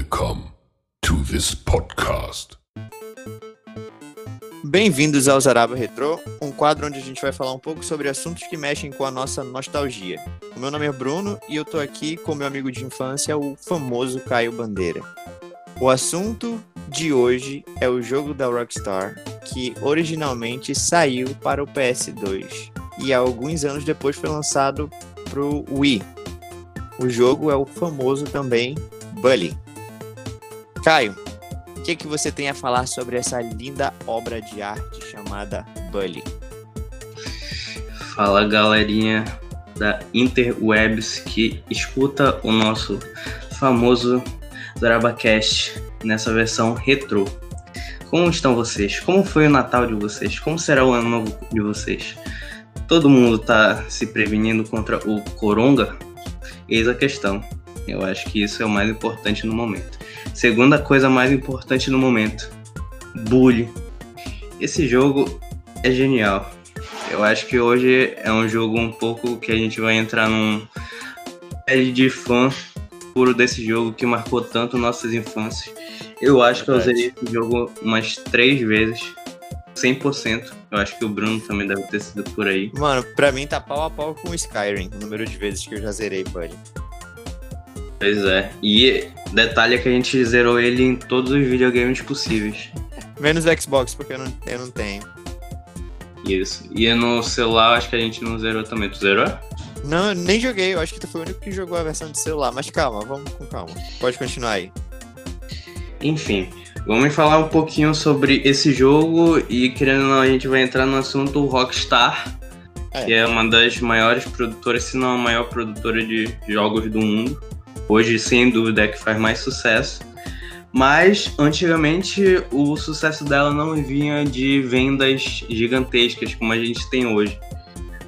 Welcome to this podcast. Bem-vindos ao Zaraba Retro, um quadro onde a gente vai falar um pouco sobre assuntos que mexem com a nossa nostalgia. O meu nome é Bruno e eu tô aqui com meu amigo de infância, o famoso Caio Bandeira. O assunto de hoje é o jogo da Rockstar, que originalmente saiu para o PS2 e alguns anos depois foi lançado para o Wii. O jogo é o famoso também Bully. Caio, o que, que você tem a falar sobre essa linda obra de arte chamada Bully? Fala galerinha da Interwebs que escuta o nosso famoso DrabaCast nessa versão retrô. Como estão vocês? Como foi o Natal de vocês? Como será o ano novo de vocês? Todo mundo tá se prevenindo contra o Coronga? Eis a questão. Eu acho que isso é o mais importante no momento. Segunda coisa mais importante no momento: Bully. Esse jogo é genial. Eu acho que hoje é um jogo um pouco que a gente vai entrar num pele de fã puro desse jogo que marcou tanto nossas infâncias. Eu acho que eu usei esse jogo umas três vezes. 100%. Eu acho que o Bruno também deve ter sido por aí. Mano, pra mim tá pau a pau com o Skyrim, o número de vezes que eu já zerei, Bully. Pois é. E detalhe é que a gente zerou ele em todos os videogames possíveis. Menos Xbox, porque eu não, eu não tenho. Isso. E no celular acho que a gente não zerou também. Tu zerou? Não, eu nem joguei. Eu acho que tu foi o único que jogou a versão de celular. Mas calma, vamos com calma. Pode continuar aí. Enfim, vamos falar um pouquinho sobre esse jogo e querendo ou não, a gente vai entrar no assunto Rockstar, É. que é uma das maiores produtoras, se não a maior produtora de jogos do mundo. Hoje, sem dúvida, é que faz mais sucesso. Mas antigamente o sucesso dela não vinha de vendas gigantescas como a gente tem hoje,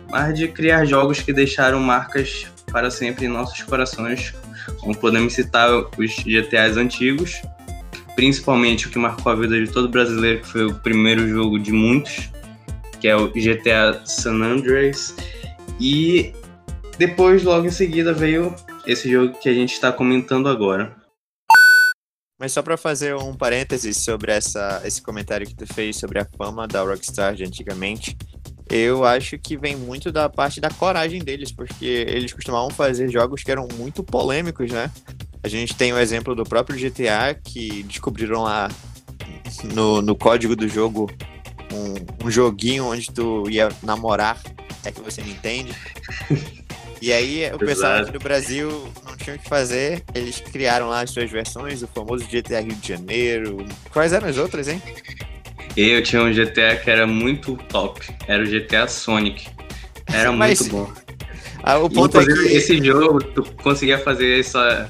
mas de criar jogos que deixaram marcas para sempre em nossos corações, como podemos citar os GTAs antigos, principalmente o que marcou a vida de todo brasileiro, que foi o primeiro jogo de muitos, que é o GTA San Andreas, e depois, logo em seguida, veio esse jogo que a gente está comentando agora. Mas só pra fazer um parênteses sobre essa, esse comentário que tu fez sobre a fama da Rockstar de antigamente, eu acho que vem muito da parte da coragem deles, porque eles costumavam fazer jogos que eram muito polêmicos, né? A gente tem o exemplo do próprio GTA, que descobriram lá no, no código do jogo um, um joguinho onde tu ia namorar, é que você me entende. E aí o pessoal aqui do Brasil não tinha o que fazer, eles criaram lá as suas versões, o famoso GTA Rio de Janeiro. Quais eram as outras, hein? Eu tinha um GTA que era muito top, era o GTA Sonic. Era Mas- muito bom. Ah, o ponto é Inclusive, que. esse jogo, tu conseguia fazer essa,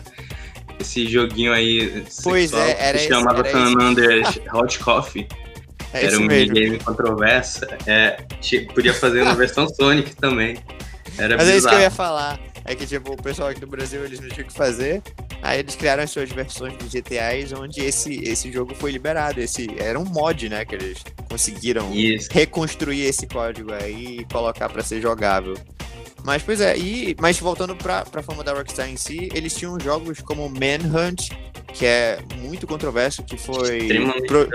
esse joguinho aí Pois sexual, é, era que esse- chamava San. Andreas Hot Coffee. É era um mesmo. minigame controverso. É, podia fazer na versão Sonic também. Era Mas é isso que eu ia falar. É que, tipo, o pessoal aqui do Brasil, eles não tinham o que fazer. Aí eles criaram as suas versões de GTAs, onde esse, esse jogo foi liberado. Esse, era um mod, né? Que eles conseguiram Isso. reconstruir esse código aí e colocar pra ser jogável. Mas, pois é, e, mas voltando pra, pra fama da Rockstar em si, eles tinham jogos como Manhunt, que é muito controverso, que foi pro-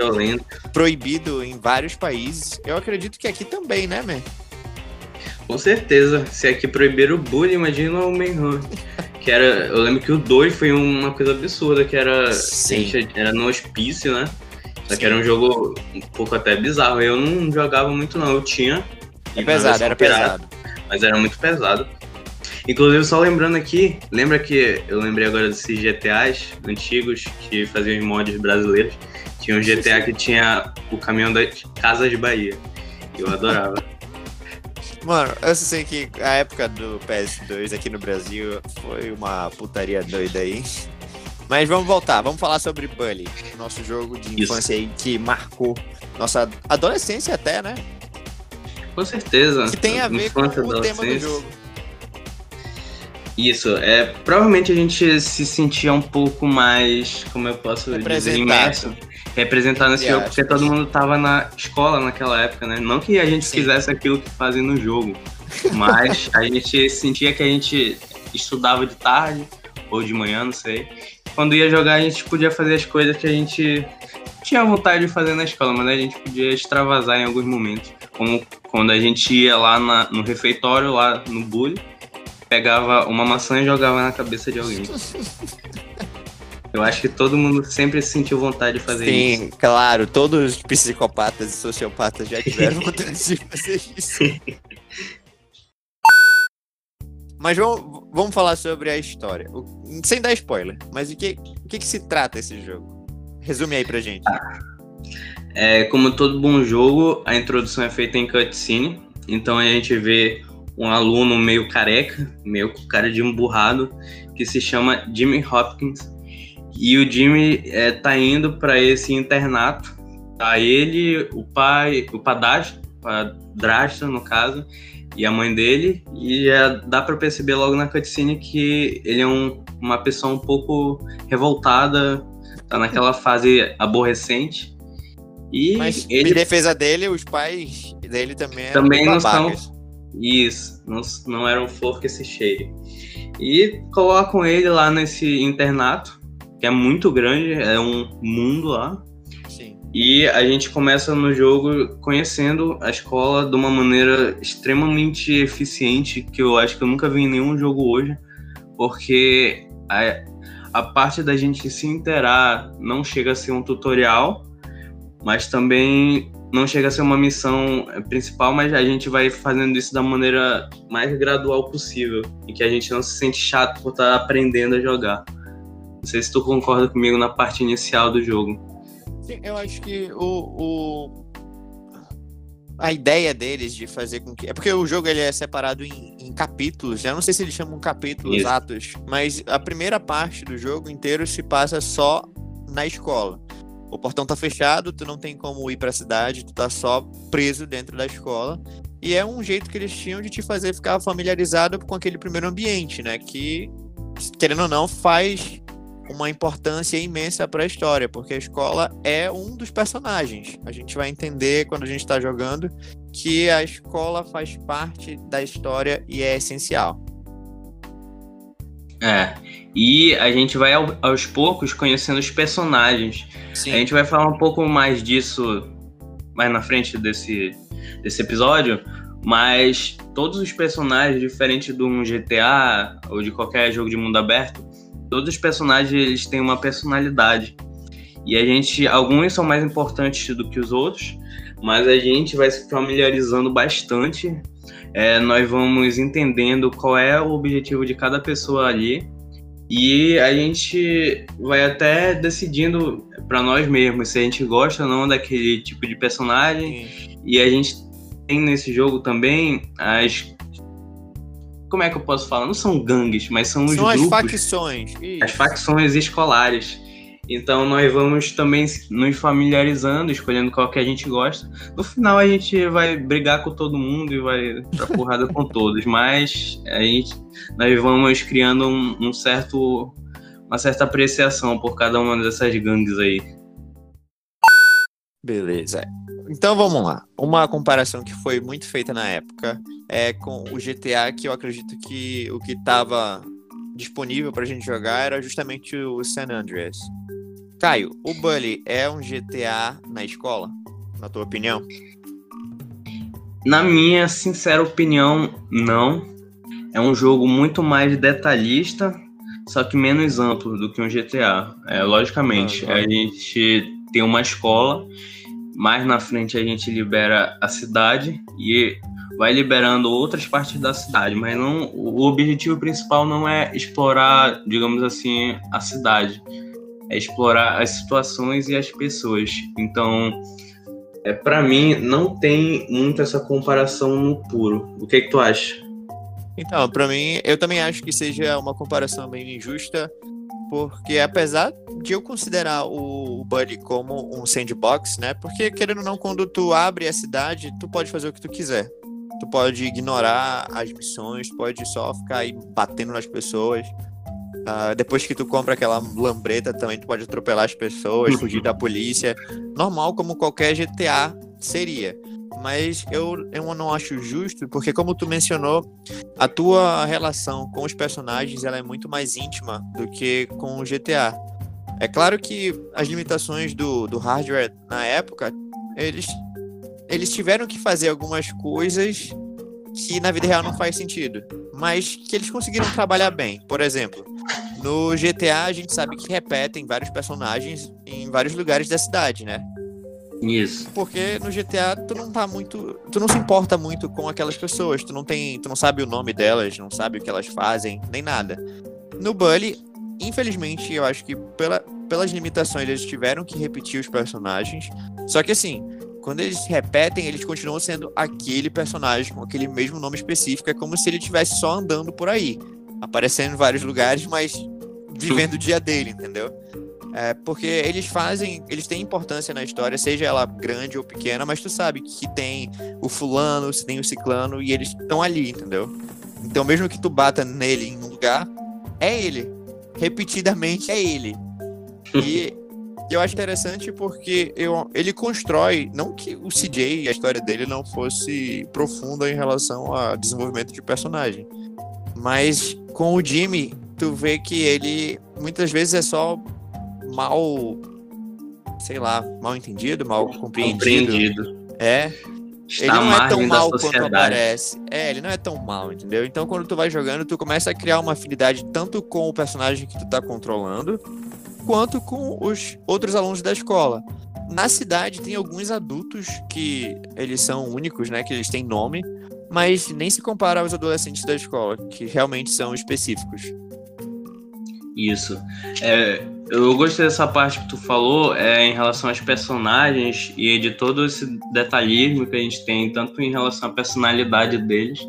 proibido em vários países. Eu acredito que aqui também, né, man? Com certeza. Se aqui proibiram o bullying, imagina o Manhunt. Que era. Eu lembro que o 2 foi uma coisa absurda, que era. Sim. Era no hospício, né? Só Sim. que era um jogo um pouco até bizarro. Eu não jogava muito, não. Eu tinha. É pesado, era pirata, pesado. Mas era muito pesado. Inclusive, só lembrando aqui, lembra que eu lembrei agora desses GTAs antigos que faziam os mods brasileiros? Tinha um GTA que tinha o caminhão das Casas de Bahia. Eu adorava. Mano, eu sei que a época do PS2 aqui no Brasil foi uma putaria doida aí. Mas vamos voltar, vamos falar sobre Bully, nosso jogo de Isso. infância aí que marcou nossa adolescência até, né? Com certeza. Que tem a ver com Infância, o tema do jogo. Isso, é, provavelmente a gente se sentia um pouco mais, como eu posso dizer, imerso, representado nesse Entre jogo, porque todo mundo tava na escola naquela época, né? Não que a gente Sim. fizesse aquilo que fazem no jogo, mas a gente sentia que a gente estudava de tarde ou de manhã, não sei, quando ia jogar, a gente podia fazer as coisas que a gente tinha vontade de fazer na escola, mas a gente podia extravasar em alguns momentos. Como quando a gente ia lá na, no refeitório, lá no bullying, pegava uma maçã e jogava na cabeça de alguém. Eu acho que todo mundo sempre sentiu vontade de fazer Sim, isso. Sim, claro, todos os psicopatas e sociopatas já tiveram vontade de fazer isso. Mas vamos, vamos falar sobre a história. O, sem dar spoiler, mas o que, o que, que se trata esse jogo? Resume aí pra gente. É, como todo bom jogo, a introdução é feita em cutscene. Então a gente vê um aluno meio careca, meio com cara de emburrado, que se chama Jimmy Hopkins. E o Jimmy é, tá indo para esse internato. Tá ele, o pai, o padrasto, padrasto no caso, e a mãe dele. E já dá para perceber logo na cutscene que ele é um, uma pessoa um pouco revoltada, tá naquela fase aborrecente. E Mas, ele em defesa dele, os pais dele também eram também não babacas. são. Isso, não, não eram flor que se cheire. E colocam ele lá nesse internato, que é muito grande, é um mundo lá. Sim. E a gente começa no jogo conhecendo a escola de uma maneira extremamente eficiente, que eu acho que eu nunca vi em nenhum jogo hoje, porque a, a parte da gente se interar não chega a ser um tutorial, mas também não chega a ser uma missão principal, mas a gente vai fazendo isso da maneira mais gradual possível, e que a gente não se sente chato por estar aprendendo a jogar. Não sei se tu concorda comigo na parte inicial do jogo. Sim, eu acho que o, o, a ideia deles de fazer com que. É porque o jogo ele é separado em, em capítulos. Eu não sei se eles chamam capítulos, Isso. atos, mas a primeira parte do jogo inteiro se passa só na escola. O portão tá fechado, tu não tem como ir pra cidade, tu tá só preso dentro da escola. E é um jeito que eles tinham de te fazer ficar familiarizado com aquele primeiro ambiente, né? Que, querendo ou não, faz uma importância imensa para a história, porque a escola é um dos personagens. A gente vai entender quando a gente está jogando que a escola faz parte da história e é essencial. É. E a gente vai ao- aos poucos conhecendo os personagens. Sim. A gente vai falar um pouco mais disso mais na frente desse, desse episódio, mas todos os personagens, diferente de um GTA ou de qualquer jogo de mundo aberto, todos os personagens eles têm uma personalidade. E a gente, alguns são mais importantes do que os outros, mas a gente vai se familiarizando bastante. É, nós vamos entendendo qual é o objetivo de cada pessoa ali. E a gente vai até decidindo para nós mesmos se a gente gosta ou não daquele tipo de personagem. Sim. E a gente tem nesse jogo também as. Como é que eu posso falar? Não são gangues, mas são os São as grupos, facções. as Isso. facções escolares. Então nós vamos também nos familiarizando, escolhendo qual que a gente gosta. No final a gente vai brigar com todo mundo e vai pra porrada com todos, mas a gente, nós vamos criando um, um certo, uma certa apreciação por cada uma dessas gangues aí. Beleza. Então vamos lá. Uma comparação que foi muito feita na época é com o GTA, que eu acredito que o que estava disponível pra gente jogar era justamente o San Andreas. Caio, o Bully é um GTA na escola? Na tua opinião? Na minha sincera opinião, não. É um jogo muito mais detalhista, só que menos amplo do que um GTA. É, logicamente, Ah, ah. a gente tem uma escola, mais na frente a gente libera a cidade e vai liberando outras partes da cidade, mas não o objetivo principal não é explorar, digamos assim, a cidade. É explorar as situações e as pessoas. Então, é, para mim, não tem muito essa comparação no puro. O que, que tu acha? Então, pra mim, eu também acho que seja uma comparação bem injusta, porque apesar de eu considerar o Buddy como um sandbox, né? Porque querendo ou não, quando tu abre a cidade, tu pode fazer o que tu quiser. Tu pode ignorar as missões, pode só ficar aí batendo nas pessoas. Ah, depois que tu compra aquela lambreta, também tu pode atropelar as pessoas, fugir da polícia. Normal, como qualquer GTA seria. Mas eu, eu não acho justo, porque como tu mencionou, a tua relação com os personagens ela é muito mais íntima do que com o GTA. É claro que as limitações do, do hardware na época, eles, eles tiveram que fazer algumas coisas que na vida real não faz sentido, mas que eles conseguiram trabalhar bem. Por exemplo, no GTA a gente sabe que repetem vários personagens em vários lugares da cidade, né? Isso. Porque no GTA tu não tá muito. Tu não se importa muito com aquelas pessoas. Tu não tem. Tu não sabe o nome delas, não sabe o que elas fazem, nem nada. No Bully, infelizmente, eu acho que pela, pelas limitações eles tiveram que repetir os personagens. Só que assim, quando eles repetem, eles continuam sendo aquele personagem com aquele mesmo nome específico. É como se ele estivesse só andando por aí, aparecendo em vários lugares, mas vivendo o dia dele, entendeu? É, porque eles fazem, eles têm importância na história, seja ela grande ou pequena, mas tu sabe que tem o fulano, se tem o ciclano, e eles estão ali, entendeu? Então, mesmo que tu bata nele em um lugar, é ele. Repetidamente é ele. E eu acho interessante porque eu, ele constrói, não que o CJ e a história dele não fosse profunda em relação ao desenvolvimento de personagem, mas com o Jimmy, tu vê que ele muitas vezes é só mal, sei lá, mal entendido, mal compreendido. Compreendido. É. Está ele não é tão mal quanto aparece. É, ele não é tão mal, entendeu? Então quando tu vai jogando, tu começa a criar uma afinidade tanto com o personagem que tu tá controlando, quanto com os outros alunos da escola. Na cidade tem alguns adultos que eles são únicos, né? Que eles têm nome, mas nem se compara aos adolescentes da escola, que realmente são específicos. Isso. É, eu gostei dessa parte que tu falou é, em relação aos personagens e de todo esse detalhismo que a gente tem, tanto em relação à personalidade deles,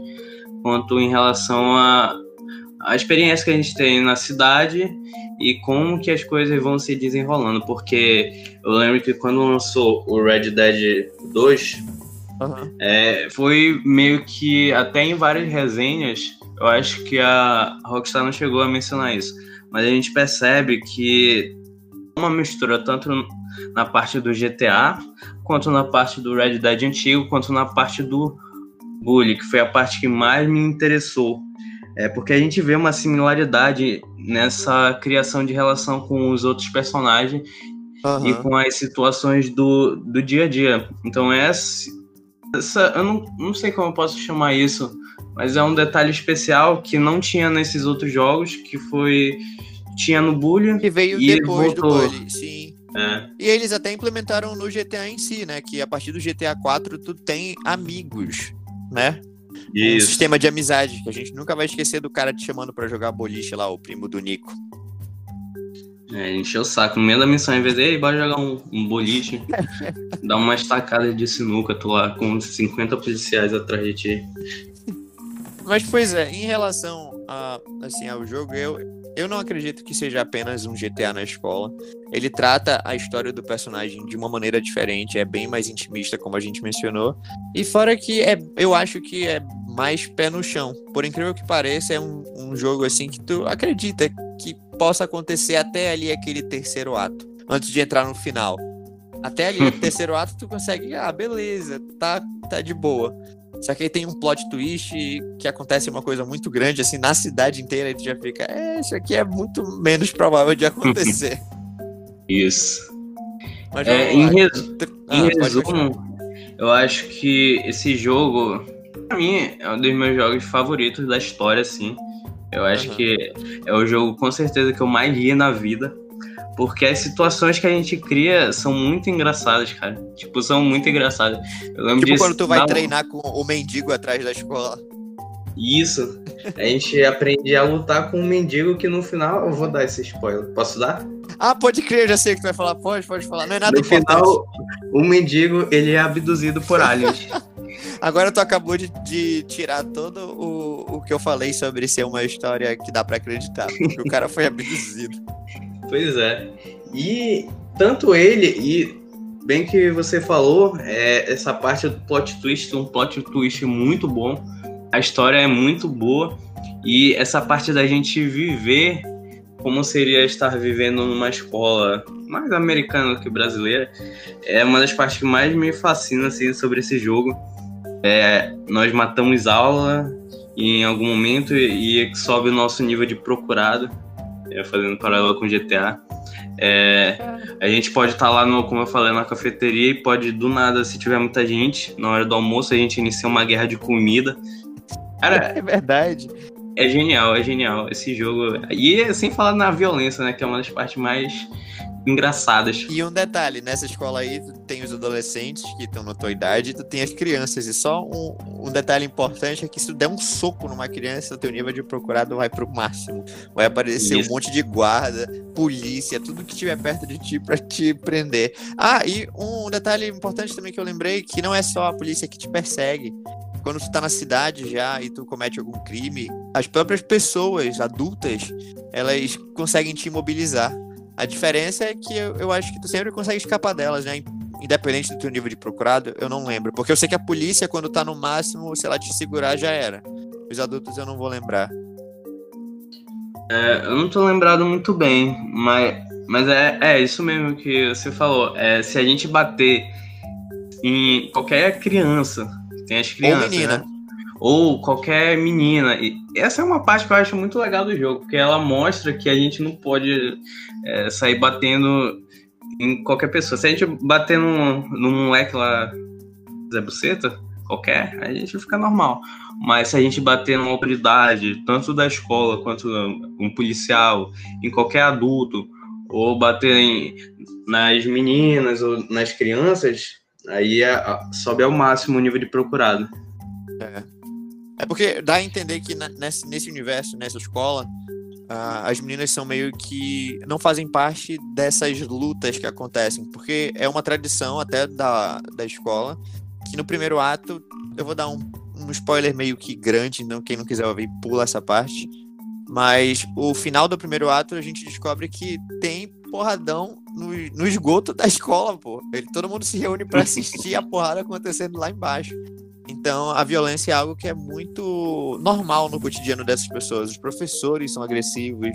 quanto em relação à a, experiência que a gente tem na cidade e como que as coisas vão se desenrolando. Porque eu lembro que quando lançou o Red Dead 2, Aham. é, foi meio que até em várias resenhas, eu acho que a Rockstar não chegou a mencionar isso, mas a gente percebe que é uma mistura tanto na parte do GTA, quanto na parte do Red Dead antigo, quanto na parte do Bully, que foi a parte que mais me interessou. É porque a gente vê uma similaridade nessa criação de relação com os outros personagens e Aham. com as situações do, do dia a dia. Então essa, essa eu não, não sei como eu posso chamar isso, mas é um detalhe especial que não tinha nesses outros jogos, que foi tinha no Bully. Que veio E depois do. Bully, sim. É, E eles até implementaram no GTA em si, né? Que a partir do GTA 4 tu tem amigos, né? Um isso. sistema de amizade, que a gente nunca vai esquecer do cara te chamando pra jogar boliche lá, o primo do Nico. É, encheu o saco. No meio da missão, em vez de "Ei, bora jogar um, um boliche, dar uma estacada de sinuca, tu lá com 50 policiais atrás de ti. Mas, pois é, em relação a, assim, ao jogo, eu, eu não acredito que seja apenas um GTA na escola. Ele trata a história do personagem de uma maneira diferente, é bem mais intimista, como a gente mencionou. E fora que é, eu acho que é mais pé no chão. Por incrível que pareça, é um, um jogo assim que tu acredita que possa acontecer até ali aquele terceiro ato, antes de entrar no final. Até ali, o terceiro ato, tu consegue, ah, beleza, tá, tá de boa. Só que aí tem um plot twist que acontece uma coisa muito grande, assim, na cidade inteira, e tu já fica, é, isso aqui é muito menos provável de acontecer. Isso. Mas É, em resu- Ah, em resumo, eu acho que esse jogo, pra mim, é um dos meus jogos favoritos da história, assim. Eu acho Aham. que é o jogo, com certeza, que eu mais ri na vida. Porque as situações que a gente cria são muito engraçadas, cara. Tipo, são muito engraçadas. Eu lembro Tipo disso. quando tu vai treinar com o mendigo atrás da escola. Isso. A gente aprende a lutar com um mendigo que no final. Eu vou dar esse spoiler. Posso dar? Ah, pode crer, eu já sei o que tu vai falar. Pode, pode falar. Não é nada no importante. final, o mendigo ele é abduzido por aliens. Agora tu acabou de, de tirar todo o, o que eu falei sobre ser uma história que dá pra acreditar. Porque o cara foi abduzido. Pois é. E tanto ele e bem que você falou, é, essa parte do plot twist, um plot twist muito bom. A história é muito boa e essa parte da gente viver como seria estar vivendo numa escola mais americana do que brasileira é uma das partes que mais me fascina assim sobre esse jogo. É, nós matamos aula em algum momento e, e sobe o nosso nível de procurado. É, fazendo paralelo com GTA. É, a gente pode estar tá lá, no, como eu falei, na cafeteria e pode, do nada, se tiver muita gente, na hora do almoço, a gente inicia uma guerra de comida. Cara, é verdade. É genial, é genial esse jogo. E sem falar na violência, né? Que é uma das partes mais engraçadas. E um detalhe, nessa escola aí, tu tem os adolescentes que estão na tua idade e tu tem as crianças. E só um, um, detalhe importante é que se tu der um soco numa criança, o teu nível de procurado vai pro máximo. Vai aparecer Isso. um monte de guarda, polícia, tudo que tiver perto de ti pra te prender. Ah, e um detalhe importante também que eu lembrei, que não é só a polícia que te persegue quando tu tá na cidade já e tu comete algum crime, as próprias pessoas adultas, elas conseguem te imobilizar. A diferença é que eu, eu acho que tu sempre consegue escapar delas, né? Independente do teu nível de procurado, eu não lembro. Porque eu sei que a polícia, quando tá no máximo, se ela te segurar, já era. Os adultos eu não vou lembrar. É, eu não tô lembrado muito bem, mas, mas é, é isso mesmo que você falou. É, se a gente bater em qualquer criança, tem as crianças, Ou menina. Né? Ou qualquer menina. E essa é uma parte que eu acho muito legal do jogo, porque ela mostra que a gente não pode é, sair batendo em qualquer pessoa. Se a gente bater num, num moleque lá, Zé Buceta, qualquer, a gente fica normal. Mas se a gente bater numa autoridade, tanto da escola quanto um policial, em qualquer adulto, ou bater em, nas meninas ou nas crianças, aí é, sobe ao máximo o nível de procurado. É. É porque dá a entender que nesse, nesse universo, nessa escola, uh, as meninas são meio que não fazem parte dessas lutas que acontecem, porque é uma tradição até da, da escola que no primeiro ato, eu vou dar um, um spoiler meio que grande, não quem não quiser ouvir pula essa parte, mas o final do primeiro ato a gente descobre que tem porradão no, no esgoto da escola, pô. Ele, todo mundo se reúne para assistir a porrada acontecendo lá embaixo. Então, a violência é algo que é muito normal no cotidiano dessas pessoas. Os professores são agressivos,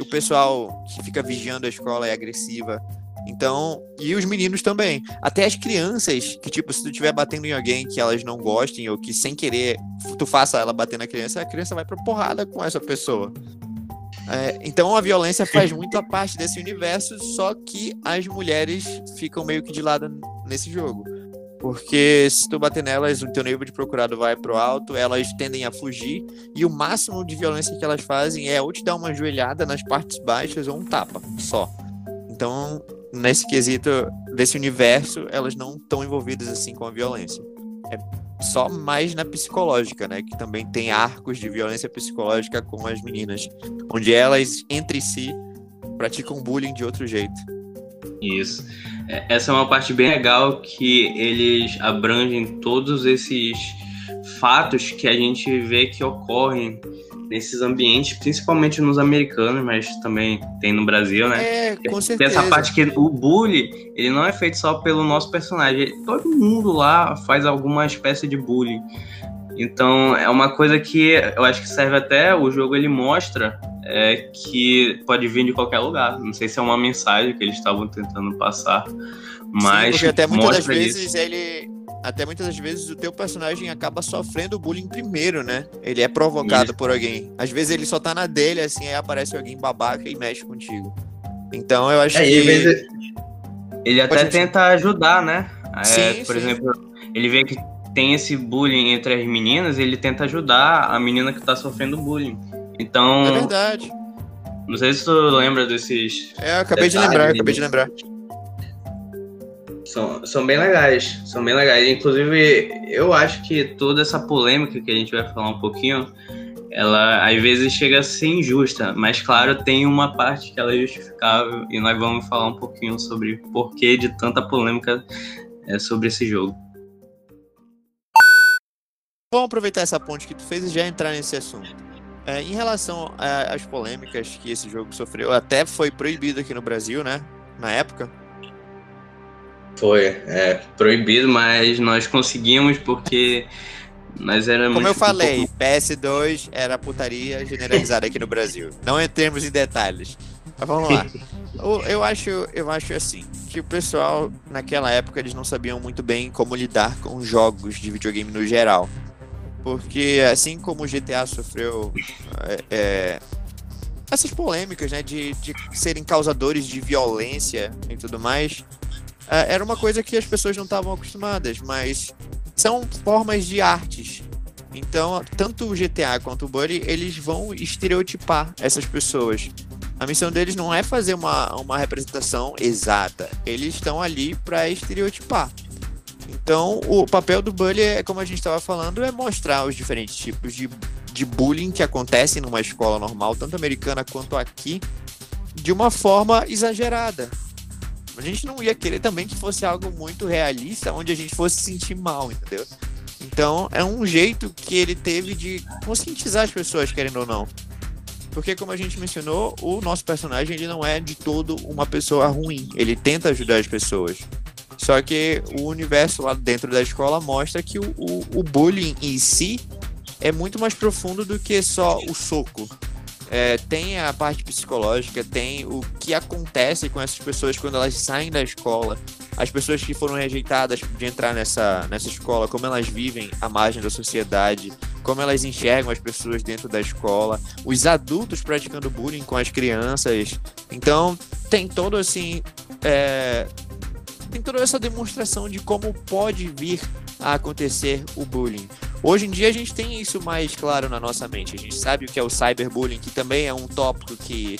o pessoal que fica vigiando a escola é agressiva. Então, e os meninos também. Até as crianças, que tipo, se tu estiver batendo em alguém que elas não gostem, ou que sem querer tu faça ela bater na criança, a criança vai pra porrada com essa pessoa. É, então a violência faz muito a parte desse universo, só que as mulheres ficam meio que de lado nesse jogo. Porque se tu bater nelas, o teu nível de procurado vai pro alto, elas tendem a fugir, e o máximo de violência que elas fazem é ou te dar uma joelhada nas partes baixas ou um tapa, só. Então, nesse quesito desse universo, elas não estão envolvidas assim com a violência. É só mais na psicológica, né? Que também tem arcos de violência psicológica com as meninas, onde elas entre si praticam bullying de outro jeito. Isso. É, essa é uma parte bem legal que eles abrangem todos esses fatos que a gente vê que ocorrem nesses ambientes, principalmente nos americanos, mas também tem no Brasil, né? É, com certeza. Tem essa parte que o bullying, ele não é feito só pelo nosso personagem, todo mundo lá faz alguma espécie de bullying. Então, é uma coisa que eu acho que serve até, o jogo ele mostra é, que pode vir de qualquer lugar. Não sei se é uma mensagem que eles estavam tentando passar, mas. Sim, porque até muitas das vezes isso. ele. Até muitas das vezes o teu personagem acaba sofrendo bullying primeiro, né? Ele é provocado isso. por alguém. Às vezes ele só tá na dele, assim, aí aparece alguém babaca e mexe contigo. Então eu acho é, que. Vezes, ele até tenta ajudar, né? É, sim, por sim. exemplo, ele vê que tem esse bullying entre as meninas, ele tenta ajudar a menina que tá sofrendo bullying. Então. É verdade. Não sei se tu lembra desses. É, eu acabei de lembrar, acabei de lembrar. São, são bem legais, são bem legais. Inclusive, eu acho que toda essa polêmica que a gente vai falar um pouquinho, ela às vezes chega a ser injusta, mas claro, tem uma parte que ela é justificável e nós vamos falar um pouquinho sobre porquê de tanta polêmica é, sobre esse jogo. Vamos aproveitar essa ponte que tu fez e já entrar nesse assunto. É, em relação às polêmicas que esse jogo sofreu, até foi proibido aqui no Brasil, né? Na época. Foi, é, proibido, mas nós conseguimos porque nós éramos. Como eu falei, um pouco... PS2 era putaria generalizada aqui no Brasil. Não entremos em detalhes. Mas vamos lá. eu, eu, acho, eu acho assim, que o pessoal, naquela época, eles não sabiam muito bem como lidar com jogos de videogame no geral. Porque assim como o GTA sofreu é, é, essas polêmicas, né, de, de serem causadores de violência e tudo mais, é, era uma coisa que as pessoas não estavam acostumadas, mas são formas de artes. Então, tanto o GTA quanto o Buddy, eles vão estereotipar essas pessoas. A missão deles não é fazer uma, uma representação exata, eles estão ali para estereotipar. Então, o papel do bully, é, como a gente estava falando, é mostrar os diferentes tipos de, de bullying que acontecem numa escola normal, tanto americana quanto aqui, de uma forma exagerada. A gente não ia querer também que fosse algo muito realista, onde a gente fosse se sentir mal, entendeu? Então, é um jeito que ele teve de conscientizar as pessoas, querendo ou não. Porque, como a gente mencionou, o nosso personagem ele não é de todo uma pessoa ruim. Ele tenta ajudar as pessoas. Só que o universo lá dentro da escola mostra que o, o, o bullying em si é muito mais profundo do que só o soco. É, tem a parte psicológica, tem o que acontece com essas pessoas quando elas saem da escola, as pessoas que foram rejeitadas de entrar nessa, nessa escola, como elas vivem à margem da sociedade, como elas enxergam as pessoas dentro da escola, os adultos praticando bullying com as crianças. Então, tem todo assim. É, tem toda essa demonstração de como pode vir a acontecer o bullying. Hoje em dia a gente tem isso mais claro na nossa mente. A gente sabe o que é o cyberbullying, que também é um tópico que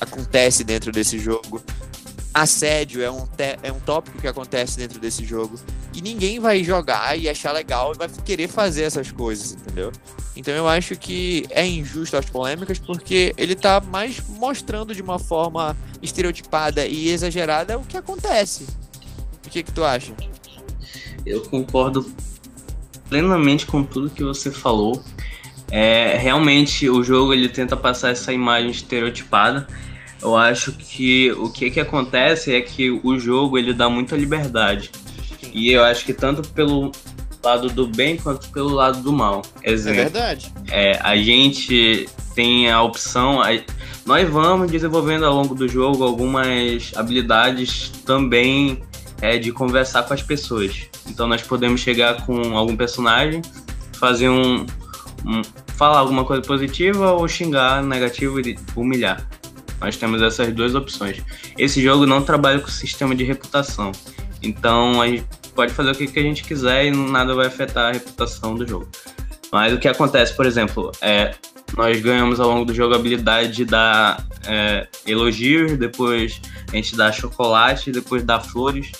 acontece dentro desse jogo. Assédio é um, é um tópico que acontece dentro desse jogo. E ninguém vai jogar e achar legal e vai querer fazer essas coisas, entendeu? Então eu acho que é injusto as polêmicas porque ele tá mais mostrando de uma forma estereotipada e exagerada o que acontece. O que, que tu acha? Eu concordo plenamente com tudo que você falou. É, realmente o jogo ele tenta passar essa imagem estereotipada. Eu acho que o que, que acontece é que o jogo ele dá muita liberdade. E eu acho que tanto pelo lado do bem quanto pelo lado do mal. Exemplo, é verdade. É, a gente tem a opção. A, nós vamos desenvolvendo ao longo do jogo algumas habilidades também é, de conversar com as pessoas. Então nós podemos chegar com algum personagem, fazer um, um falar alguma coisa positiva ou xingar negativo e humilhar. Nós temos essas duas opções. Esse jogo não trabalha com sistema de reputação. Então a gente pode fazer o que, a gente quiser e nada vai afetar a reputação do jogo. Mas o que acontece, por exemplo, é nós ganhamos ao longo do jogo a habilidade de dar é, elogios, depois a gente dá chocolate, depois dá flores.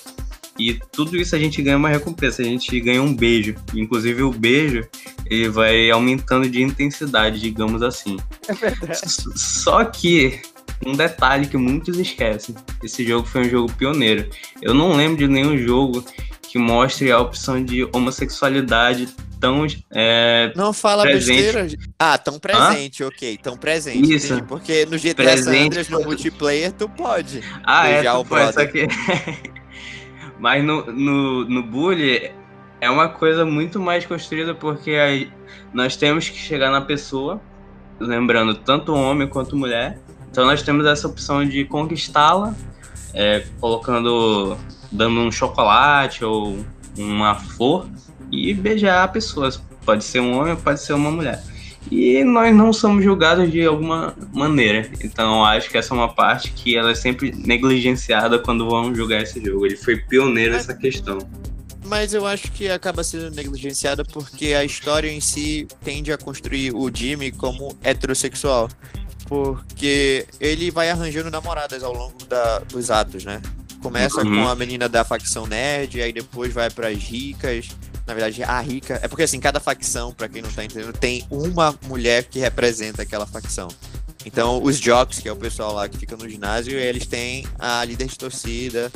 E tudo isso a gente ganha uma recompensa, a gente ganha um beijo. Inclusive o beijo, ele vai aumentando de intensidade, digamos assim. É verdade. Só que um detalhe que muitos esquecem, esse jogo foi um jogo pioneiro. Eu não lembro de nenhum jogo que mostre a opção de homossexualidade tão é, Não fala presente. besteira. Ah, tão presente, Hã? ok, tão presente. Isso. Entendi, porque no GTA presente, San Andreas, no multiplayer, tu pode ah, é, o brother. Só que... Mas no, no, no Bully é uma coisa muito mais construída porque aí nós temos que chegar na pessoa, lembrando tanto homem quanto mulher. Então nós temos essa opção de conquistá-la, é, colocando, dando um chocolate ou uma flor e beijar a pessoa. Pode ser um homem, pode ser uma mulher. E nós não somos julgados de alguma maneira. Então acho que essa é uma parte que ela é sempre negligenciada quando vão julgar esse jogo. Ele foi pioneiro nessa questão. Mas eu acho que acaba sendo negligenciada porque a história em si tende a construir o Jimmy como heterossexual. Porque ele vai arranjando namoradas ao longo da, dos atos, né? Começa uhum. com a menina da facção nerd, aí depois vai para as ricas, na verdade, a rica. É porque assim, cada facção, para quem não tá entendendo, tem uma mulher que representa aquela facção. Então, os jocks, que é o pessoal lá que fica no ginásio, eles têm a líder de torcida,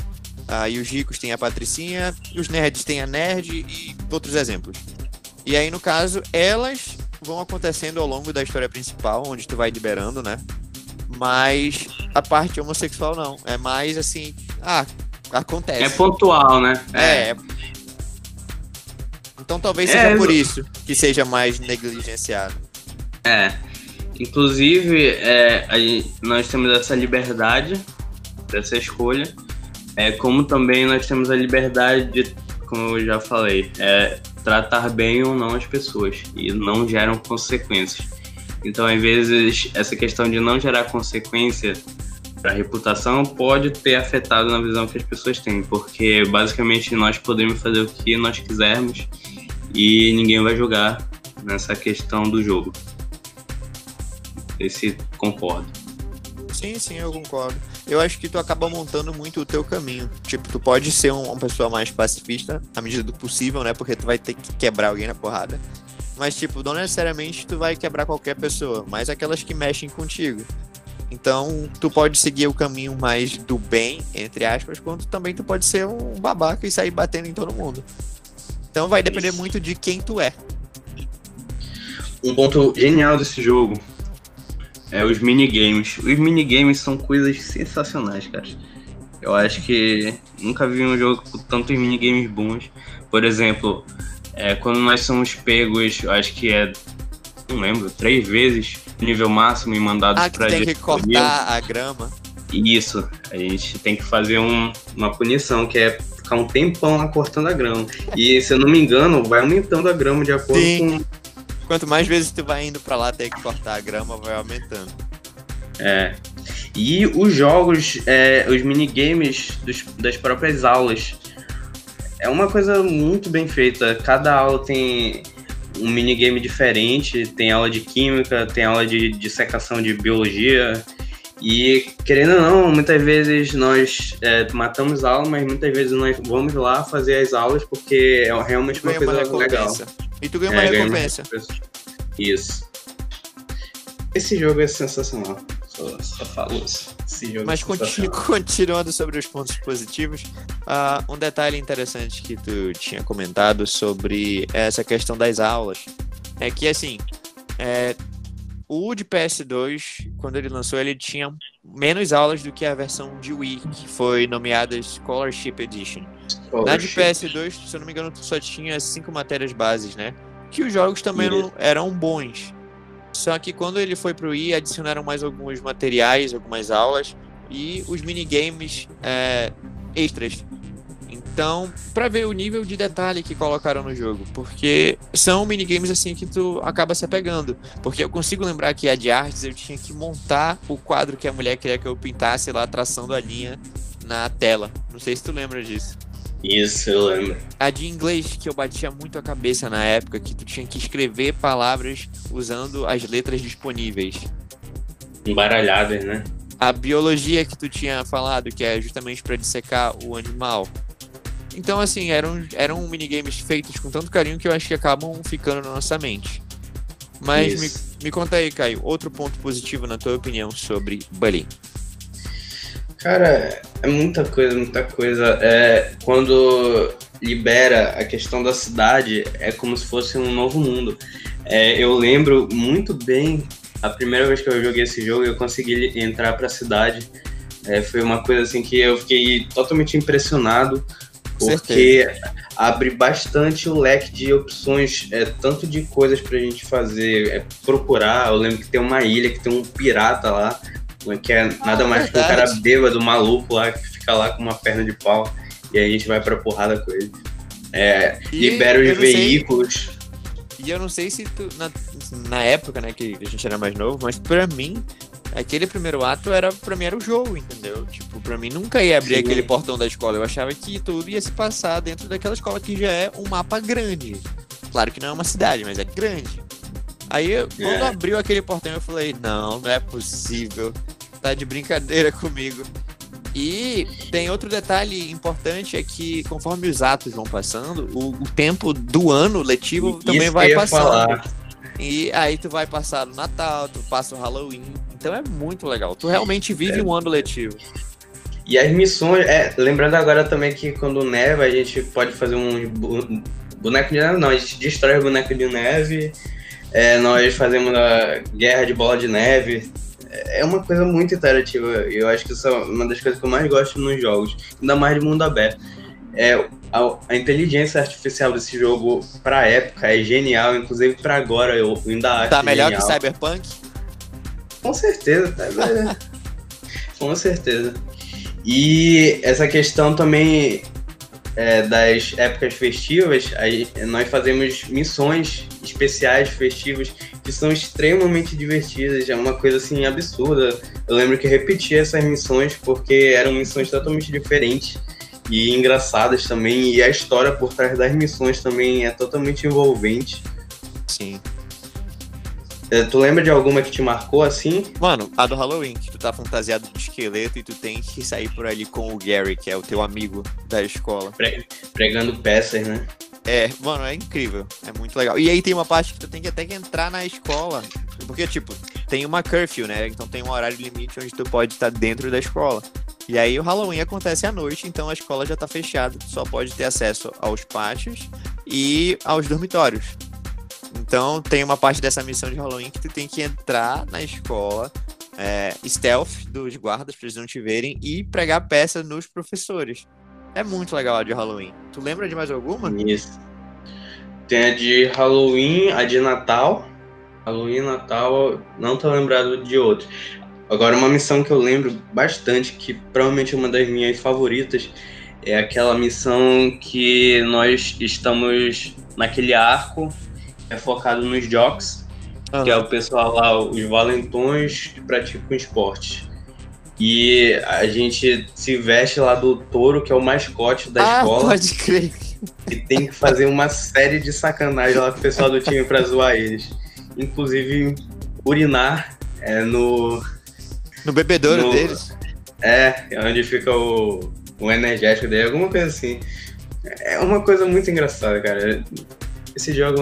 uh, e os ricos têm a patricinha, e os nerds têm a nerd e outros exemplos. E aí, no caso, elas vão acontecendo ao longo da história principal, onde tu vai liberando, né? Mas a parte homossexual não. É mais assim, ah, acontece. É pontual, né? É, é então talvez seja é, por isso que seja mais negligenciado. É. Inclusive, é, nós temos essa liberdade dessa escolha, é, como também nós temos a liberdade de, como eu já falei, é, tratar bem ou não as pessoas e não geram consequências. Então, às vezes, essa questão de não gerar consequência para a reputação pode ter afetado na visão que as pessoas têm, porque basicamente nós podemos fazer o que nós quisermos e ninguém vai julgar nessa questão do jogo. Esse concordo. Sim, sim, eu concordo. Eu acho que tu acaba montando muito o teu caminho. Tipo, tu pode ser um, uma pessoa mais pacifista, à medida do possível, né? Porque tu vai ter que quebrar alguém na porrada. Mas, tipo, não necessariamente tu vai quebrar qualquer pessoa, mas aquelas que mexem contigo. Então, tu pode seguir o caminho mais do bem, entre aspas, quanto também tu pode ser um babaca e sair batendo em todo mundo. Então vai depender Isso. muito de quem tu é. Um ponto genial desse jogo é os minigames. Os minigames são coisas sensacionais, cara. Eu acho que nunca vi um jogo com tantos minigames bons. Por exemplo, é, quando nós somos pegos, eu acho que é, não lembro, três vezes nível máximo e mandados Ah, que pra tem que diretoria. cortar a grama. Isso, a gente tem que fazer um- uma punição, que é ficar um tempão lá cortando a grama. E se eu não me engano, vai aumentando a grama de acordo Sim. com. Quanto mais vezes tu vai indo pra lá ter que cortar a grama, vai aumentando. É. E os jogos, é, os minigames dos- das próprias aulas. É uma coisa muito bem feita. Cada aula tem um minigame diferente. Tem aula de química, tem aula de dissecação de biologia. E, querendo ou não, muitas vezes nós é, matamos aula, mas muitas vezes nós vamos lá fazer as aulas porque é realmente uma ganha uma coisa legal. E tu ganha uma É, ganha recompensa. Isso. Esse jogo é sensacional. Só, só falo isso. Esse jogo Mas é continu- continuando sobre os pontos positivos, ah, um detalhe interessante que tu tinha comentado sobre essa questão das aulas é que, assim, é, o de PS2, quando ele lançou, ele tinha menos aulas do que a versão de Wii, que foi nomeada Scholarship Edition. Na de PS2, se eu não me engano, tu só tinha cinco matérias bases, né? Que os jogos também não- eram bons. Só que quando ele foi pro Wii, adicionaram mais alguns materiais, algumas aulas e os minigames é, extras. Então, pra ver o nível de detalhe que colocaram no jogo, porque são minigames assim que tu acaba se apegando. Porque eu consigo lembrar que a de artes eu tinha que montar o quadro que a mulher queria que eu pintasse lá, traçando a linha na tela. Não sei se tu lembra disso. Isso, eu lembro. A de inglês, que eu batia muito a cabeça na época, que tu tinha que escrever palavras usando as letras disponíveis. Embaralhadas, né? A biologia que tu tinha falado, que é justamente para dissecar o animal. Então, assim, eram, eram minigames feitos com tanto carinho que eu acho que acabam ficando na nossa mente. Mas me, me conta aí, Caio, outro ponto positivo na tua opinião sobre Bully. Cara, é muita coisa, muita coisa. É, quando libera a questão da cidade, é como se fosse um novo mundo. É, eu lembro muito bem a primeira vez que eu joguei esse jogo, eu consegui entrar pra cidade. É, foi uma coisa assim que eu fiquei totalmente impressionado, porque abre bastante o leque de opções, é, tanto de coisas pra gente fazer, é, procurar. Eu lembro que tem uma ilha que tem um pirata lá, que é nada mais que um cara bêbado, maluco lá, que fica lá com uma perna de pau, e aí a gente vai pra porrada com ele. É, E libera eu os não sei- veículos. E eu não sei se tu, na, na época, né, que a gente era mais novo, mas pra mim, aquele primeiro ato era, pra mim era o jogo, entendeu? Tipo, pra mim nunca ia abrir Sim. aquele portão da escola. Eu achava que tudo ia se passar dentro daquela escola que já é um mapa grande. Claro que não é uma cidade, mas é grande. Aí, eu- quando É. abriu aquele portão, eu falei, não, não é possível. Tá de brincadeira comigo. E tem outro detalhe importante, é que conforme os atos vão passando, o, o tempo do ano letivo também vai passando. falar. E aí tu vai passar o Natal, tu passa o Halloween. Então é muito legal. Tu realmente vive um ano letivo. E as missões, é, lembrando agora também que quando neva a gente pode fazer um boneco de neve, não, a gente destrói o boneco de neve, é, nós fazemos a guerra de bola de neve. É uma coisa muito interativa e eu acho que isso é uma das coisas que eu mais gosto nos jogos, ainda mais de mundo aberto. É, a, a inteligência artificial desse jogo pra época é genial, inclusive pra agora eu ainda acho Tá melhor genial. que Cyberpunk? Com certeza, tá? É. Com certeza. E essa questão também é, das épocas festivas, aí nós fazemos missões especiais festivas que são extremamente divertidas, é uma coisa assim absurda. Eu lembro que repetia essas missões porque eram missões totalmente diferentes e engraçadas também, e a história por trás das missões também é totalmente envolvente. Sim. É, Tu lembra de alguma que te marcou assim? Mano, a do Halloween, que tu tá fantasiado de esqueleto e tu tem que sair por ali com o Gary, que é o teu amigo da escola. Pre- pregando peças, né? É, mano, é incrível. É muito legal. E aí tem uma parte que tu tem que até que entrar na escola. Porque, tipo, tem uma curfew, né? Então tem um horário limite onde tu pode estar dentro da escola. E aí o Halloween acontece à noite, então a escola já tá fechada. Só pode ter acesso aos pátios e aos dormitórios. Então tem uma parte dessa missão de Halloween que tu tem que entrar na escola, é, stealth dos guardas pra eles não te verem e pregar peça nos professores. É muito legal a de Halloween. Tu lembra de mais alguma? Isso. Tem a de Halloween, a de Natal. Halloween, Natal, não tô lembrado de outro. Agora, uma missão que eu lembro bastante, que provavelmente é uma das minhas favoritas, é aquela missão que nós estamos naquele arco, é focado nos jocks, que é o pessoal lá, os valentões que praticam esporte. E a gente se veste lá do touro, que é o mascote da ah, escola. pode crer. E tem que fazer uma série de sacanagem lá com o pessoal do time pra zoar eles. Inclusive, urinar é, no. No bebedouro No- deles. É, onde fica o, o energético dele, alguma coisa assim. É uma coisa muito engraçada, cara. Esse jogo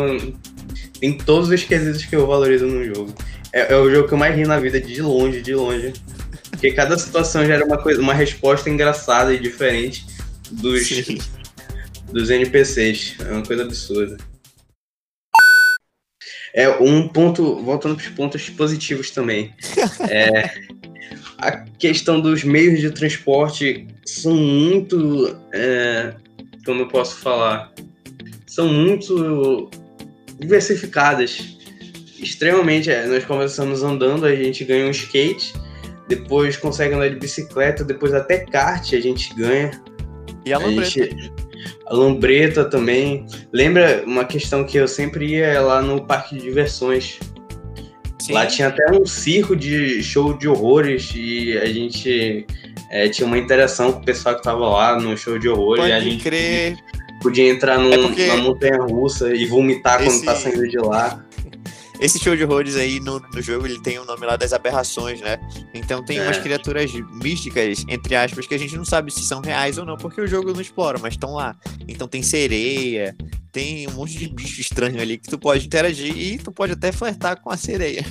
tem todos os quesitos que eu valorizo no jogo. É, é o jogo que eu mais ri na vida, de longe, de longe. Porque cada situação gera uma, coisa, uma resposta engraçada e diferente dos, Sim. dos NPCs. É uma coisa absurda. É um ponto, voltando para os pontos positivos também. É, a questão dos meios de transporte são muito. É, como eu posso falar? São muito diversificadas. Extremamente. é, nós começamos andando, a gente ganha um skate, depois consegue andar de bicicleta, depois até kart a gente ganha. E a A, lambreta. gente- a lambreta também. Lembra uma questão que eu sempre ia lá no parque de diversões. Sim. Lá tinha até um circo de show de horrores e a gente é, tinha uma interação com o pessoal que tava lá no show de horrores. e a Pode gente crer. podia entrar num, É numa montanha russa e vomitar quando esse- tá saindo de lá. Esse show de horrores aí no, no jogo, ele tem o nome lá das aberrações, né? Então tem umas É. criaturas místicas, entre aspas, que a gente não sabe se são reais ou não, porque o jogo não explora, mas estão lá. Então tem sereia, tem um monte de bicho estranho ali que tu pode interagir e tu pode até flertar com a sereia.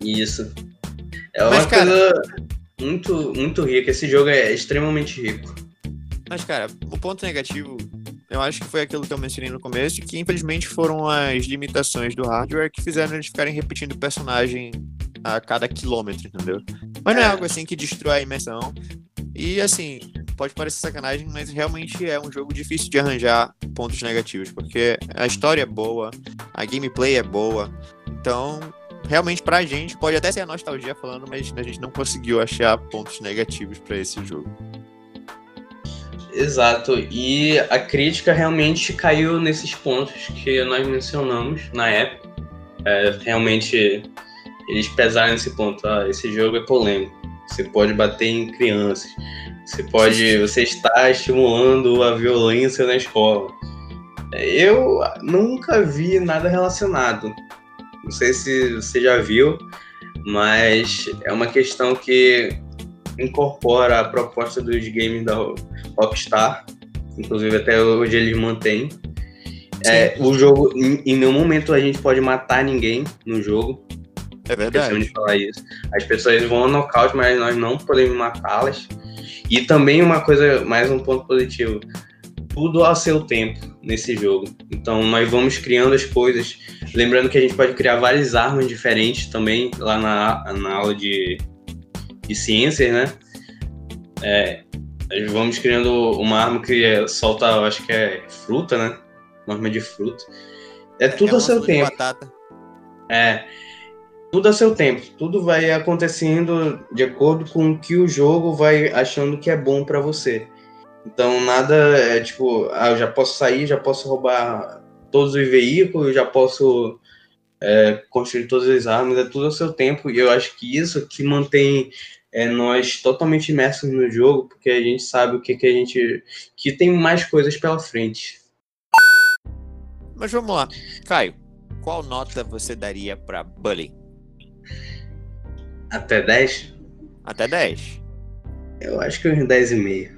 Isso. É uma Mas, cara- coisa muito, muito rica. Esse jogo é extremamente rico. Mas, cara, o ponto negativo, eu acho que foi aquilo que eu mencionei no começo, que infelizmente foram as limitações do hardware que fizeram eles ficarem repetindo o personagem a cada quilômetro, entendeu? Mas não é É. algo assim que destrói a imersão. E assim, pode parecer sacanagem, mas realmente é um jogo difícil de arranjar pontos negativos, porque a história é boa, a gameplay é boa. Então, realmente pra gente, pode até ser a nostalgia falando, mas a gente não conseguiu achar pontos negativos pra esse jogo. Exato. E a crítica realmente caiu nesses pontos que nós mencionamos na época. É, realmente eles pesaram nesse ponto. Ah, esse jogo é polêmico. Você pode bater em crianças. Você pode. Você está estimulando a violência na escola. Eu nunca vi nada relacionado. Não sei se você já viu, mas é uma questão que incorpora a proposta dos games da Rockstar. Inclusive até hoje eles mantêm. É, o jogo, em, em nenhum momento a gente pode matar ninguém no jogo. É verdade. de falar isso. As pessoas vão ao nocaute, mas nós não podemos matá-las. E também uma coisa, mais um ponto positivo. Tudo ao seu tempo nesse jogo. Então nós vamos criando as coisas. Lembrando que a gente pode criar várias armas diferentes também lá na, na aula de, de ciências, né? É, vamos criando uma arma que é- solta, eu acho que é fruta, né? Uma arma de fruta. É tudo É ao uma seu tempo. batata. É. Tudo a seu tempo. Tudo vai acontecendo de acordo com o que o jogo vai achando que é bom pra você. Então nada é tipo, ah, eu já posso sair, já posso roubar todos os veículos, já posso é, construir todas as armas, é tudo ao seu tempo, e eu acho que isso que mantém é, nós totalmente imersos no jogo, porque a gente sabe o que, que a gente. que tem mais coisas pela frente. Mas vamos lá. Caio, qual nota você daria pra Bully? Até 10? Até 10. Eu acho que uns 10,5.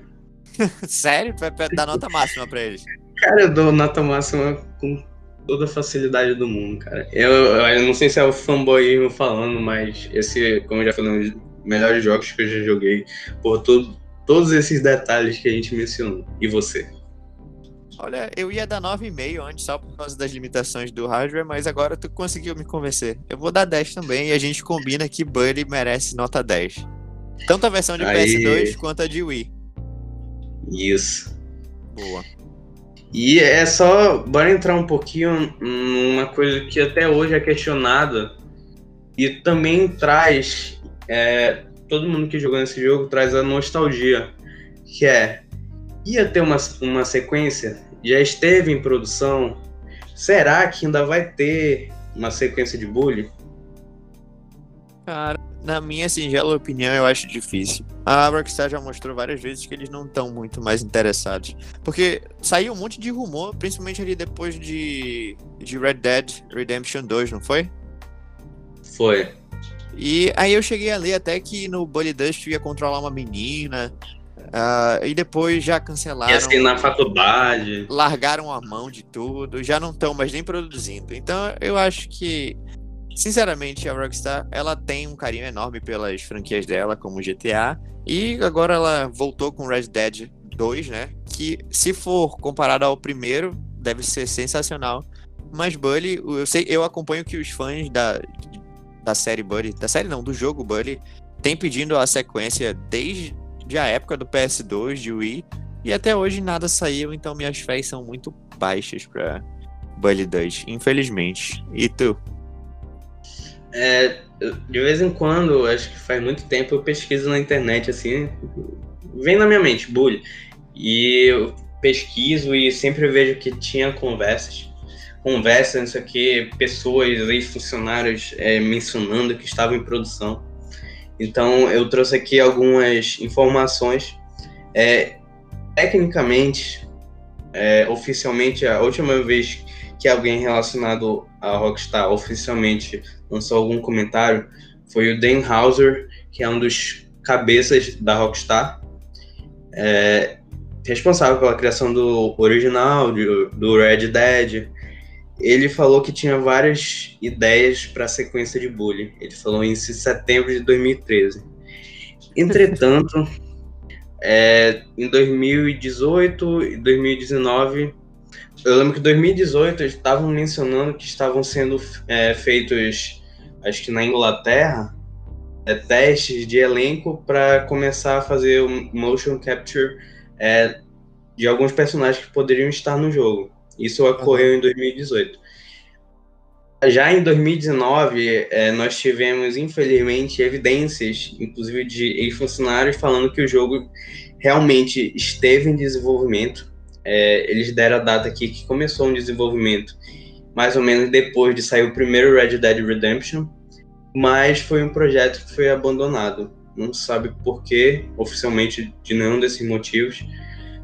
Sério? Vai dar nota máxima pra eles? Cara, eu dou nota máxima com toda a facilidade do mundo, cara. Eu, eu não sei se é o fanboyismo falando, mas esse, como eu já falei, melhores jogos que eu já joguei por todo, todos esses detalhes que a gente mencionou. E você? Olha, eu ia dar 9,5 antes, só por causa das limitações do hardware, mas agora tu conseguiu me convencer. Eu vou dar 10 também e a gente combina que Buddy merece nota 10. Tanto a versão de Aí. PS2 quanto a de Wii. Isso. Boa. E é só, bora entrar um pouquinho numa coisa que até hoje é questionada e também traz, é, todo mundo que jogou nesse jogo traz a nostalgia, que é, ia ter uma, uma sequência, já esteve em produção, será que ainda vai ter uma sequência de Bully? Cara, na minha singela opinião, eu acho difícil. A Rockstar já mostrou várias vezes que eles não estão muito mais interessados. Porque saiu um monte de rumor, principalmente ali depois de, de Red Dead Redemption 2, não foi? Foi. E aí eu cheguei a ler até que no Bully Dust ia controlar uma menina. Uh, e depois já cancelaram. E assim na faculdade. Largaram a mão de tudo, já não estão mais nem produzindo. Então eu acho que Sinceramente, a Rockstar, ela tem um carinho enorme pelas franquias dela, como GTA, e agora ela voltou com Red Dead 2, né? Que se for comparado ao primeiro, deve ser sensacional. Mas Bully, eu sei, eu acompanho que os fãs da, da série Bully, da série não, do jogo Bully, tem pedindo a sequência desde a época do PS2, de Wii, e até hoje nada saiu, então minhas fés são muito baixas para Bully 2, infelizmente. E tu? É, de vez em quando, acho que faz muito tempo, eu pesquiso na internet, assim, vem na minha mente, bullying. E eu pesquiso e sempre vejo que tinha conversas, conversas, isso aqui, pessoas, ex-funcionários é, mencionando que estavam em produção. Então, eu trouxe aqui algumas informações. É, tecnicamente, é, oficialmente, a última vez que alguém relacionado a Rockstar oficialmente lançou algum comentário foi o Dan Hauser, que é um dos cabeças da Rockstar, é, responsável pela criação do original, do, do Red Dead. Ele falou que tinha várias ideias para a sequência de Bully. Ele falou isso em setembro de 2013. Entretanto, é, em 2018 e 2019 eu lembro que em 2018 eles estavam mencionando que estavam sendo é, feitos, acho que na Inglaterra, é, testes de elenco para começar a fazer o motion capture é, de alguns personagens que poderiam estar no jogo. Isso ocorreu em 2018. Já em 2019, é, nós tivemos, infelizmente, evidências, inclusive de ex-funcionários, falando que o jogo realmente esteve em desenvolvimento é, eles deram a data aqui que começou um desenvolvimento mais ou menos depois de sair o primeiro Red Dead Redemption, mas foi um projeto que foi abandonado. Não sabe por quê, oficialmente de nenhum desses motivos,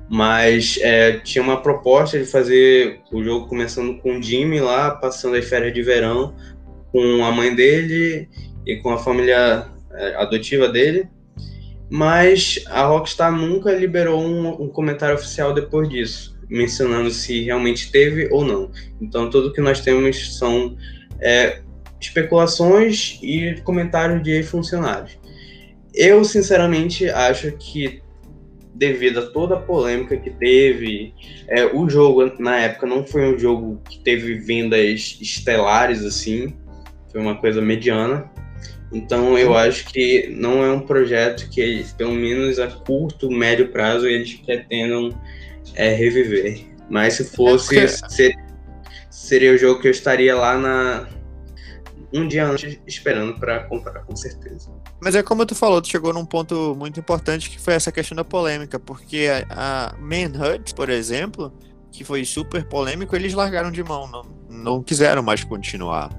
mas é, tinha uma proposta de fazer o jogo começando com o Jimmy lá, passando as férias de verão com a mãe dele e com a família é, adotiva dele, mas a Rockstar nunca liberou um, um, comentário oficial depois disso, mencionando se realmente teve ou não. Então tudo que nós temos são é, especulações e comentários de funcionários. Eu sinceramente acho que devido a toda a polêmica que teve, é, o jogo na época não foi um jogo que teve vendas estelares assim, foi uma coisa mediana. Então eu acho que não é um projeto que eles, pelo menos a curto, médio prazo, eles pretendam é, reviver. Mas se fosse, é ser, seria o jogo que eu estaria lá na um dia antes esperando para comprar, com certeza. Mas é como tu falou, tu chegou num ponto muito importante que foi essa questão da polêmica, porque a, a Manhunt, por exemplo, que foi super polêmico, eles largaram de mão, não, não quiseram mais continuar.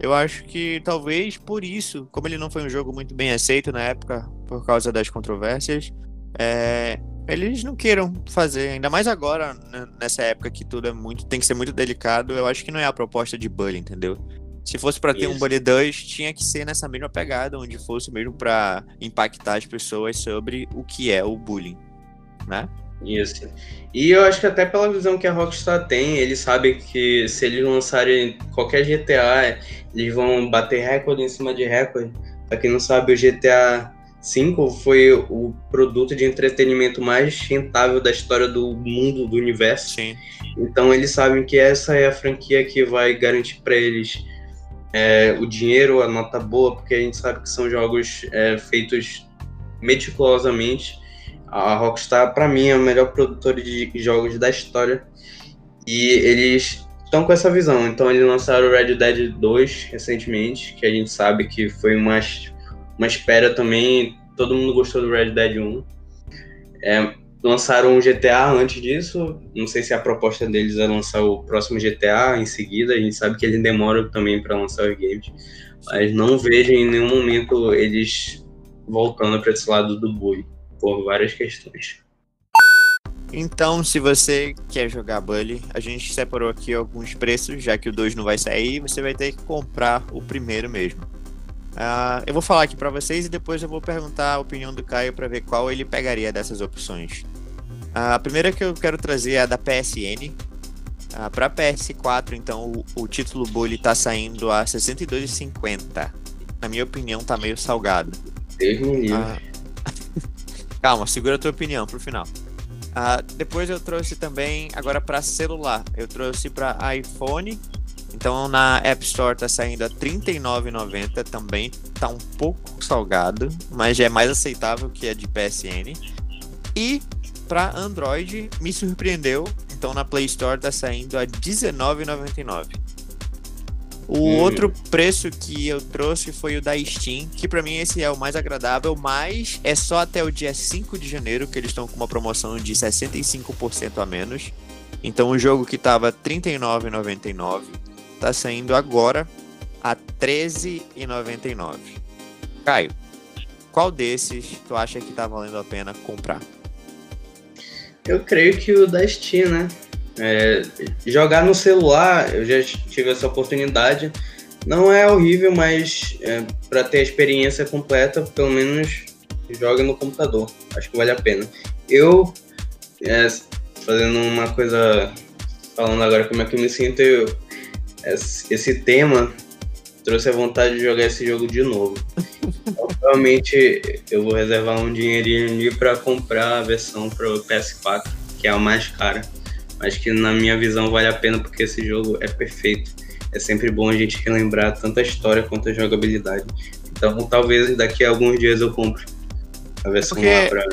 Eu acho que talvez por isso, como ele não foi um jogo muito bem aceito na época, por causa das controvérsias, é, eles não queiram fazer, ainda mais agora, nessa época que tudo é muito, tem que ser muito delicado, eu acho que não é a proposta de Bully, entendeu? Se fosse para ter Isso. um Bully 2, tinha que ser nessa mesma pegada, onde fosse mesmo para impactar as pessoas sobre o que é o bullying, né? Isso. E eu acho que até pela visão que a Rockstar tem, eles sabem que se eles lançarem qualquer GTA, eles vão bater recorde em cima de recorde. Pra quem não sabe, o GTA 5 foi o produto de entretenimento mais rentável da história do mundo, do universo. Sim. Então eles sabem que essa é a franquia que vai garantir para eles é, o dinheiro, a nota boa, porque a gente sabe que são jogos é, feitos meticulosamente. A Rockstar, para mim, é o melhor produtor de jogos da história. E eles estão com essa visão. Então eles lançaram o Red Dead 2 recentemente, que a gente sabe que foi uma uma espera também. Todo mundo gostou do Red Dead 1. É, lançaram um GTA antes disso. Não sei se a proposta deles é lançar o próximo GTA em seguida. A gente sabe que eles demoram também para lançar os games. Mas não vejo em nenhum momento eles voltando para esse lado do Bully, por várias questões. Então, se você quer jogar Bully, a gente separou aqui alguns preços, já que o 2 não vai sair, você vai ter que comprar o primeiro mesmo. Uh, eu vou falar aqui para vocês e depois eu vou perguntar a opinião do Caio para ver qual ele pegaria dessas opções. A primeira que eu quero trazer é a da PSN. Uh, para PS4, então, o, o título Bully está saindo a R$ 62,50. Na minha opinião, tá meio salgado. Uh, Calma, segura a tua opinião pro final. Uh, depois eu trouxe também, agora para celular, eu trouxe para iPhone então na App Store tá saindo a R$ 39,90, também tá um pouco salgado, mas já é mais aceitável que a de PSN. E para Android me surpreendeu, então na Play Store tá saindo a R$ 19,99. O hum. outro preço que eu trouxe foi o da Steam, que para mim esse é o mais agradável, mas é só até o dia 5 de janeiro que eles estão com uma promoção de 65% a menos. Então o jogo que tava R$ 39,99 tá saindo agora a R$13,99. Caio, qual desses tu acha que tá valendo a pena comprar? Eu creio que o da Steam, né? É, jogar no celular, eu já tive essa oportunidade. Não é horrível, mas é, para ter a experiência completa, pelo menos joga no computador. Acho que vale a pena. Eu, é, fazendo uma coisa, falando agora como é que eu me sinto, eu, esse tema trouxe a vontade de jogar esse jogo de novo. Então, provavelmente eu vou reservar um dinheirinho ali para comprar a versão para o PS4, que é a mais cara. Mas que na minha visão vale a pena porque esse jogo é perfeito. É sempre bom a gente relembrar tanto a história quanto a jogabilidade. Então talvez daqui a alguns dias eu compre a versão porque... lá pra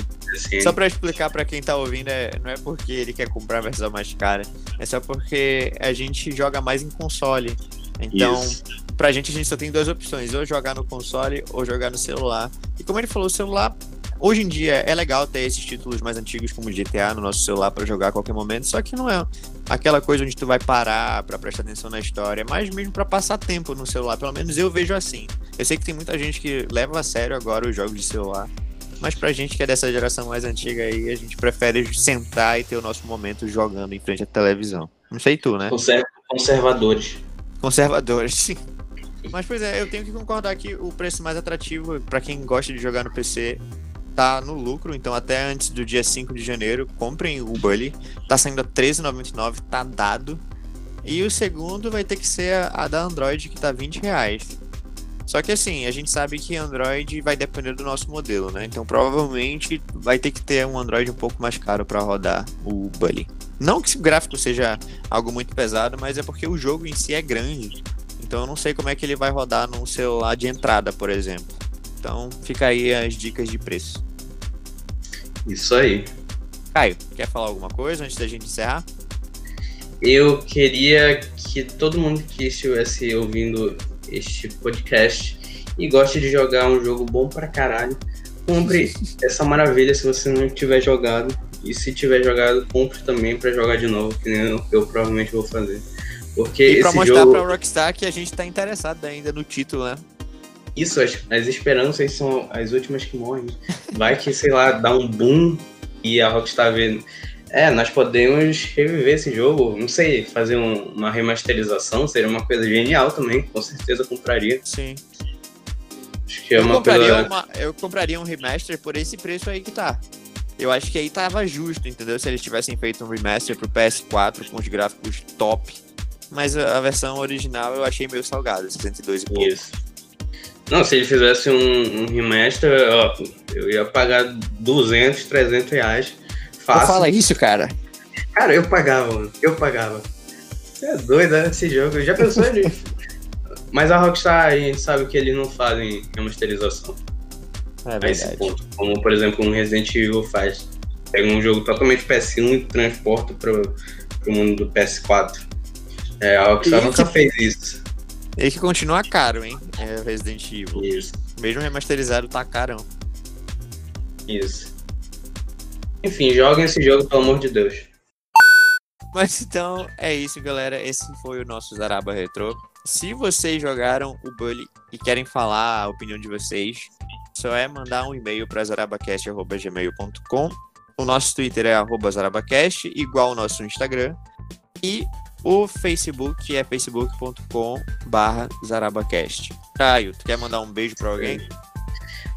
só pra explicar pra quem tá ouvindo, é, não é porque ele quer comprar a versão mais cara, é só porque a gente joga mais em console. Então, Isso. pra gente, a gente só tem duas opções: ou jogar no console ou jogar no celular. E como ele falou, o celular Hoje em dia é legal ter esses títulos mais antigos como GTA no nosso celular para jogar a qualquer momento, só que não é aquela coisa onde tu vai parar para prestar atenção na história, é mais mesmo para passar tempo no celular, pelo menos eu vejo assim. Eu sei que tem muita gente que leva a sério agora os jogos de celular, mas pra gente que é dessa geração mais antiga aí, a gente prefere sentar e ter o nosso momento jogando em frente à televisão. Não sei tu, né? Conservadores. Conservadores, sim. Mas pois é, eu tenho que concordar que o preço mais atrativo para quem gosta de jogar no PC tá no lucro, então até antes do dia 5 de janeiro, comprem o Bully. Tá saindo a R$13,99, tá dado. E o segundo vai ter que ser a, a da Android, que tá 20 reais. Só que assim, a gente sabe que Android vai depender do nosso modelo, né? Então provavelmente vai ter que ter um Android um pouco mais caro para rodar o Bully. Não que o gráfico seja algo muito pesado, mas é porque o jogo em si é grande. Então eu não sei como é que ele vai rodar num celular de entrada, por exemplo. Então fica aí as dicas de preço. Isso aí. Caio, quer falar alguma coisa antes da gente encerrar? Eu queria que todo mundo que estivesse ouvindo este podcast e gosta de jogar um jogo bom pra caralho, compre essa maravilha se você não tiver jogado. E se tiver jogado, compre também para jogar de novo, que nem eu, eu provavelmente vou fazer. Porque E pra mostrar jogo... pra Rockstar que a gente tá interessado ainda no título, né? Isso, as, as esperanças são as últimas que morrem. Vai que, sei lá, dá um boom e a Rockstar vê. É, nós podemos reviver esse jogo. Não sei, fazer um- uma remasterização seria uma coisa genial também. Com certeza compraria. Sim. Acho que é Eu uma compraria, coisa. uma- eu compraria um remaster por esse preço aí que tá. Eu acho que aí tava justo, entendeu? Se eles tivessem feito um remaster pro PS4 com os gráficos top. Mas a, versão original eu achei meio salgada, 62 e pouco. Isso. Não, se ele fizesse um, um remaster, ó, eu ia pagar 200, 300 reais. Não Fácil. fala isso, cara. Cara, eu pagava, mano. Eu pagava. Você é doido, né? Esse jogo. Já pensou ele? Mas a Rockstar, a gente sabe que eles não fazem remasterização É a esse ponto. Como, por exemplo, um Resident Evil faz. Pega um jogo totalmente PS1 e transporta pro, pro mundo do PS4. É, a Rockstar nunca que- fez isso. E que continua caro, hein? É o Resident Evil. Isso, Mesmo remasterizado tá carão. isso. Enfim, joguem esse jogo, pelo amor de Deus. Mas então é isso, galera. Esse foi o nosso Zaraba Retro. Se vocês jogaram o Bully e querem falar a opinião de vocês, só é mandar um e-mail para zarabacast.gmail.com. O nosso Twitter é arroba zarabacast, igual o nosso Instagram. E o Facebook é facebook.com barra zarabacast. Caio, tu quer mandar um beijo para alguém?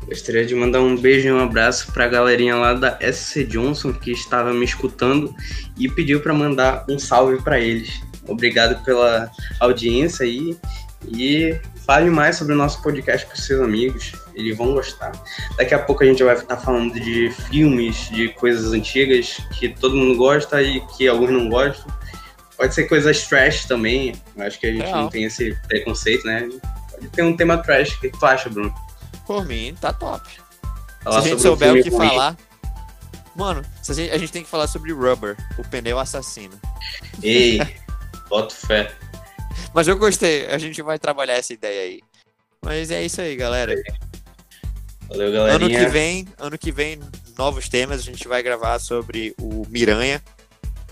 Gostaria de mandar um beijo e um abraço pra galerinha lá da SC Johnson que estava me escutando e pediu para mandar um salve para eles. Obrigado pela audiência aí e fale mais sobre o nosso podcast com seus amigos, eles vão gostar. Daqui a pouco a gente vai estar falando de filmes, de coisas antigas que todo mundo gosta e que alguns não gostam. Pode ser coisas trash também, eu acho que a gente Real. não tem esse preconceito, né? Pode ter um tema trash, o que tu acha, Bruno? Por mim, tá top. Se Falar a gente souber o que ruim. falar. Mano, se a, gente, a gente tem que falar sobre Rubber, o pneu assassino. Ei, boto fé. Mas eu gostei, a gente vai trabalhar essa ideia aí. Mas é isso aí, galera. Valeu, Ano galerinha. que vem, ano que vem, novos temas, a gente vai gravar sobre o Miranha,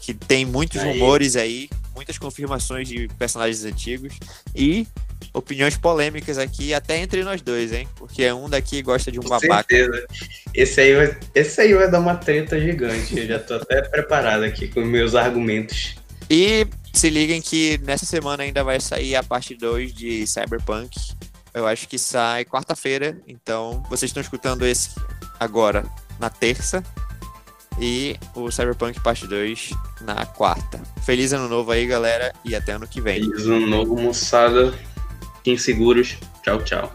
que tem muitos Aí. rumores aí, muitas confirmações de personagens antigos e opiniões polêmicas aqui, até entre nós dois, hein? Porque um daqui gosta de um Com babaca. certeza. Esse aí, vai, esse aí vai dar uma treta gigante. Eu já tô até preparado aqui com meus argumentos. E se liguem que nessa semana ainda vai sair a parte 2 de Cyberpunk. Eu acho que sai quarta-feira, então vocês estão escutando esse agora na terça e o Cyberpunk parte 2 na quarta. Feliz ano novo aí, galera, e até ano que vem. Feliz ano novo, moçada. Fiquem seguros. Tchau, tchau.